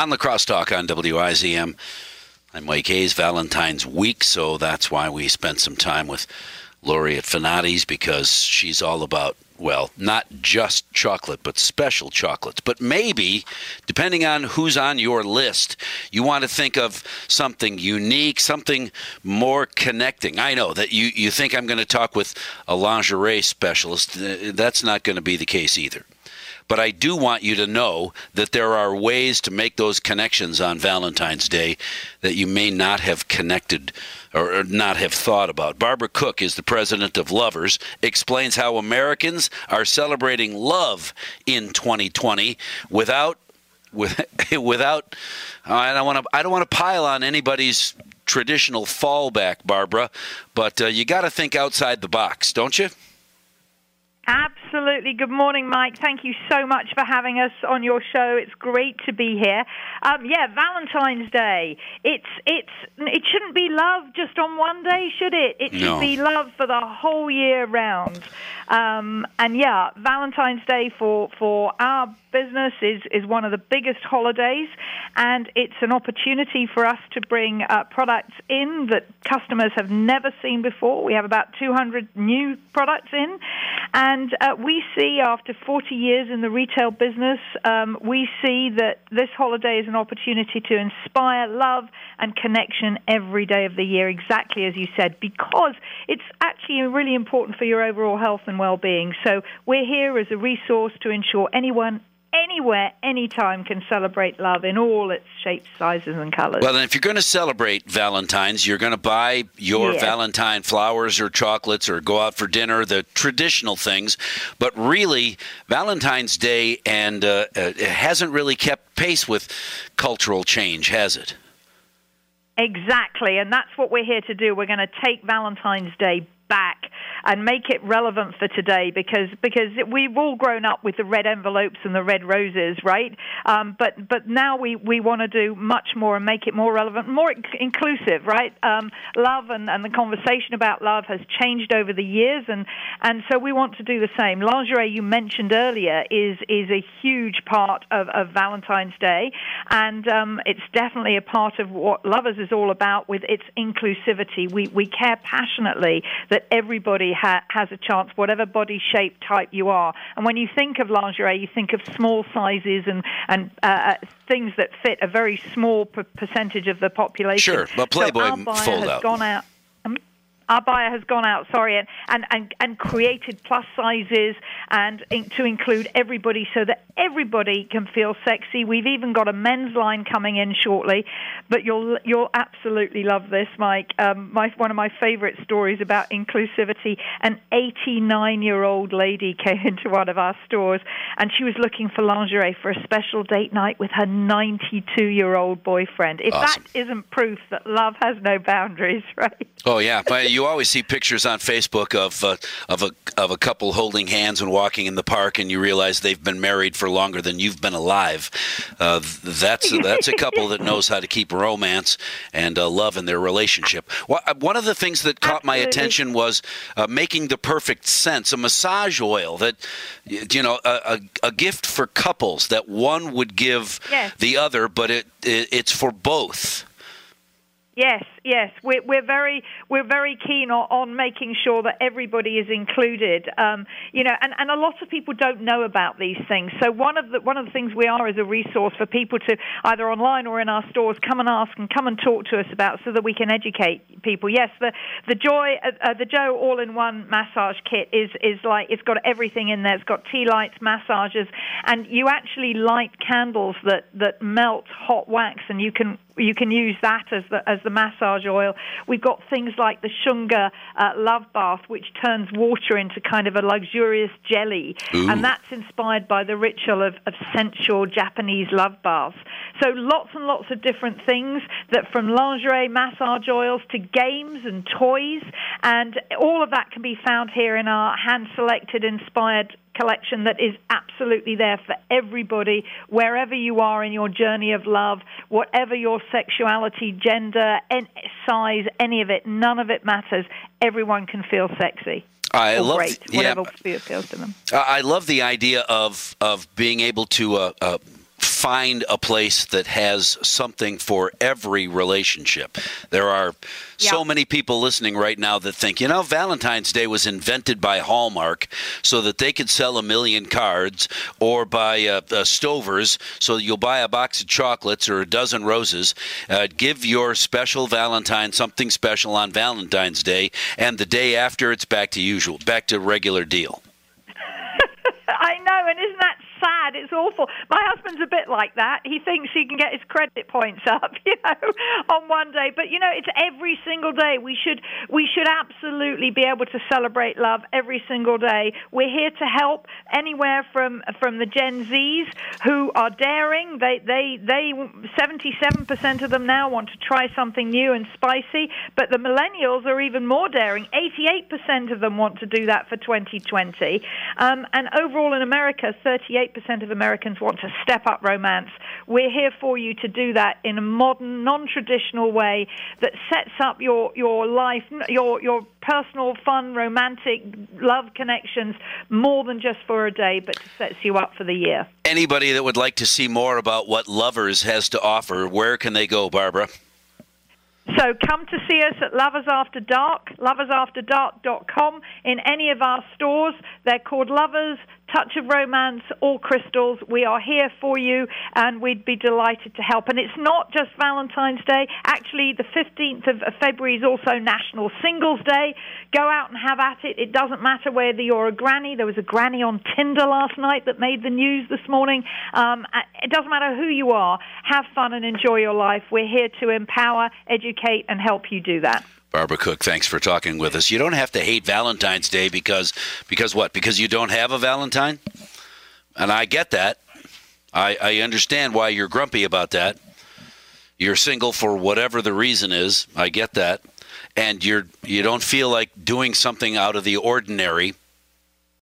on the crosstalk on WIZM. I'm Mike Hayes, Valentine's week, so that's why we spent some time with Lori at Finati's because she's all about well, not just chocolate, but special chocolates. But maybe, depending on who's on your list, you want to think of something unique, something more connecting. I know that you, you think I'm going to talk with a lingerie specialist. Uh, that's not going to be the case either. But I do want you to know that there are ways to make those connections on Valentine's Day that you may not have connected or not have thought about. Barbara Cook is the president of Lovers, explains how Americans are celebrating love in 2020 without with, without I don't want to I don't want to pile on anybody's traditional fallback, Barbara, but uh, you got to think outside the box, don't you? Absolutely. Good morning, Mike. Thank you so much for having us on your show. It's great to be here. Um, yeah, Valentine's Day. It's it's it shouldn't be love just on one day, should it? It should No. be love for the whole year round. Um, and yeah, Valentine's Day for for our business is is one of the biggest holidays, and it's an opportunity for us to bring uh, products in that customers have never seen before. We have about 200 new products in, and uh, we see after 40 years in the retail business, um, we see that this holiday is an opportunity to inspire love and connection every day of the year, exactly as you said, because it's actually really important for your overall health and well-being. So we're here as a resource to ensure anyone anywhere, anytime can celebrate love in all its shapes, sizes, and colors. Well, and if you're going to celebrate Valentine's, you're going to buy your Yeah. Valentine flowers or chocolates or go out for dinner, the traditional things. But really, Valentine's Day and uh, uh, it hasn't really kept pace with cultural change, has it? Exactly, and that's what we're here to do. We're going to take Valentine's Day back and make it relevant for today because because we've all grown up with the red envelopes and the red roses, right? Um, but but now we, we want to do much more and make it more relevant, more inclusive, right? Um, love and, and the conversation about love has changed over the years, and and so we want to do the same. Lingerie you mentioned earlier is is a huge part of, of Valentine's Day, and um, it's definitely a part of what Lovers is all about with its inclusivity. We we care passionately that everybody ha- has a chance, whatever body shape type you are. And when you think of lingerie, you think of small sizes and and uh, things that fit a very small per- percentage of the population. Sure, but So Playboy our buyer fold has out. gone out. Our buyer has gone out, sorry, and, and, and, and created plus sizes and in, to include everybody so that everybody can feel sexy. We've even got a men's line coming in shortly, but you'll you'll absolutely love this, Mike. Um, my one of my favorite stories about inclusivity. An 89 year old lady came into one of our stores and she was looking for lingerie for a special date night with her 92 year old boyfriend. If Awesome. that isn't proof that love has no boundaries, right? Oh yeah, but you always see pictures on Facebook of uh, of a of a couple holding hands and walking in the park, and you realize they've been married for longer than you've been alive. Uh, that's that's a couple that knows how to keep romance and uh, love in their relationship. Uh, One of the things that caught my attention was uh, making the perfect sense, a massage oil that you know a, a, a gift for couples that one would give Yes. the other, but it, it it's for both. Yes, yes, we're we're very we're very keen on, on making sure that everybody is included. Um, you know, and, and a lot of people don't know about these things. So one of the one of the things we are is a resource for people to either online or in our stores come and ask and come and talk to us about, so that we can educate people. Yes, the the joy uh, uh, the Joe all-in-one massage kit is is like it's got everything in there. It's got tea lights, massages, and you actually light candles that that melt hot wax, and you can you can use that as the as the massage oil. We've got things like the Shunga uh, Love Bath, which turns water into kind of a luxurious jelly, Ooh. and that's inspired by the ritual of, of sensual Japanese love baths. So lots and lots of different things that from lingerie, massage oils to games and toys, and all of that can be found here in our hand-selected, inspired collection that is absolutely there for everybody, wherever you are in your journey of love, whatever your sexuality, gender, en- size, any of it, none of it matters. Everyone can feel sexy. I love great, yeah. whatever appeals to them. I I love the idea of of being able to uh, uh, find a place that has something for every relationship. There are yeah. so many people listening right now that think, you know, Valentine's Day was invented by Hallmark so that they could sell a million cards, or by uh, uh, Stovers so you'll buy a box of chocolates or a dozen roses. Uh, give your special Valentine something special on Valentine's Day, and the day after, it's back to usual, back to regular deal. I know, and isn't sad. It's awful. My husband's a bit like that. He thinks he can get his credit points up, you know, on one day. But you know, it's every single day. We should we should absolutely be able to celebrate love every single day. We're here to help anywhere from from the Gen Zs who are daring. They they they 77% of them now want to try something new and spicy, but the millennials are even more daring. 88% of them want to do that for 2020. Um, and overall in America, 38 percent of Americans want to step up romance. We're here for you to do that in a modern, non-traditional way that sets up your your life, your your personal, fun, romantic love connections more than just for a day, but sets you up for the year. Anybody that would like to see more about what Lovers has to offer, where can they go, Barbara? So come to see us at Lovers After Dark, loversafterdark.com in any of our stores. They're called Lovers, Touch of Romance, All Crystals. We are here for you and we'd be delighted to help. And it's not just Valentine's Day. Actually, the 15th of February is also National Singles Day. Go out and have at it. It doesn't matter whether you're a granny. There was a granny on Tinder last night that made the news this morning. Um, it doesn't matter who you are. Have fun and enjoy your life. We're here to empower, educate, and help you do that. Barbara Cook, thanks for talking with us. You don't have to hate Valentine's Day because because what? Because you don't have a Valentine? And I get that. I, I understand why you're grumpy about that. You're single for whatever the reason is. I get that. And you're you don't feel like doing something out of the ordinary